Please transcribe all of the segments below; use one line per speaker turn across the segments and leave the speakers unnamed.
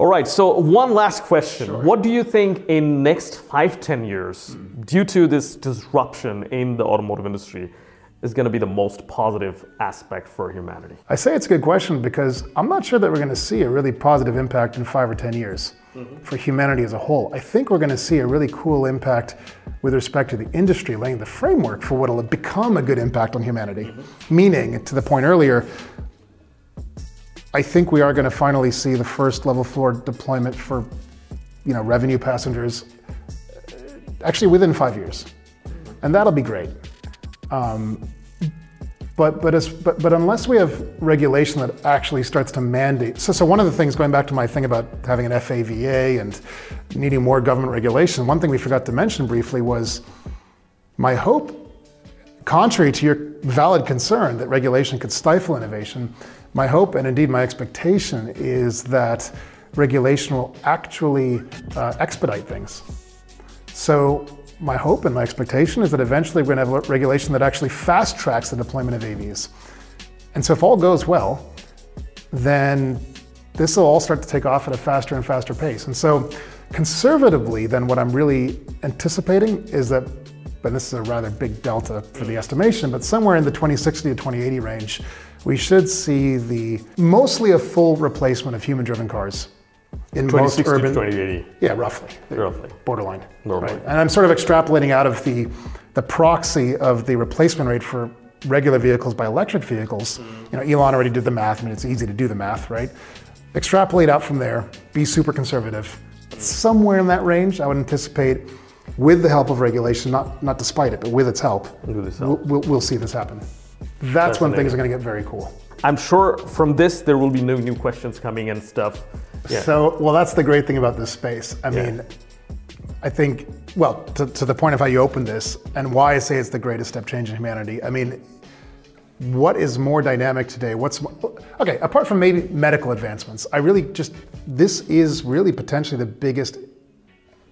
All right, so one last question. Sure. What do you think in next five, ten years, mm. due to this disruption in the automotive industry, is going to be the most positive aspect for humanity?
I say it's a good question because I'm not sure that we're going to see a really positive impact in five or 10 years mm-hmm. for humanity as a whole. I think we're going to see a really cool impact with respect to the industry laying the framework for what will become a good impact on humanity. Mm-hmm. Meaning, to the point earlier, I think we are going to finally see the first level four deployment for, you know, revenue passengers, uh, actually within five years, and that'll be great. Um, but but, as, but but unless we have regulation that actually starts to mandate, so so one of the things going back to my thing about having an FAVA and needing more government regulation, one thing we forgot to mention briefly was my hope, contrary to your valid concern that regulation could stifle innovation my hope and indeed my expectation is that regulation will actually uh, expedite things. So my hope and my expectation is that eventually we're going to have regulation that actually fast tracks the deployment of AVs. And so if all goes well, then this will all start to take off at a faster and faster pace. And so conservatively, then what I'm really anticipating is that, and this is a rather big delta for the estimation, but somewhere in the 2060 to 2080 range, we should see the mostly a full replacement of human-driven cars
in most urban. 2080.
Yeah, roughly.
Roughly.
Borderline. Right? And I'm sort of extrapolating out of the the proxy of the replacement rate for regular vehicles by electric vehicles. Mm. You know, Elon already did the math. I mean, it's easy to do the math, right? Extrapolate out from there. Be super conservative. Somewhere in that range, I would anticipate, with the help of regulation, not not despite it, but with its help, with its help. We'll, we'll see this happen. That's when things are going to get very cool.
I'm sure from this there will be no new questions coming and stuff.
Yeah. So, well, that's the great thing about this space. I yeah. mean, I think, well, to, to the point of how you opened this and why I say it's the greatest step change in humanity. I mean, what is more dynamic today? What's okay? Apart from maybe medical advancements, I really just this is really potentially the biggest,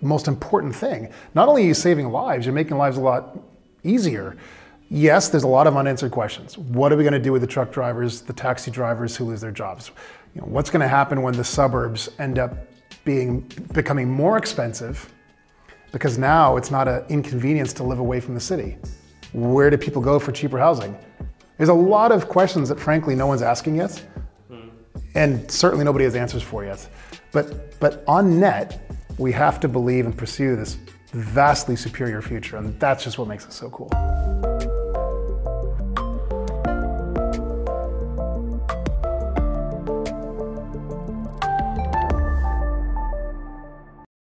most important thing. Not only are you saving lives, you're making lives a lot easier yes, there's a lot of unanswered questions. What are we going to do with the truck drivers, the taxi drivers who lose their jobs? You know, what's going to happen when the suburbs end up being becoming more expensive because now it's not an inconvenience to live away from the city. Where do people go for cheaper housing? There's a lot of questions that frankly no one's asking yet, and certainly nobody has answers for yet. But but on net, we have to believe and pursue this vastly superior future, and that's just what makes it so cool.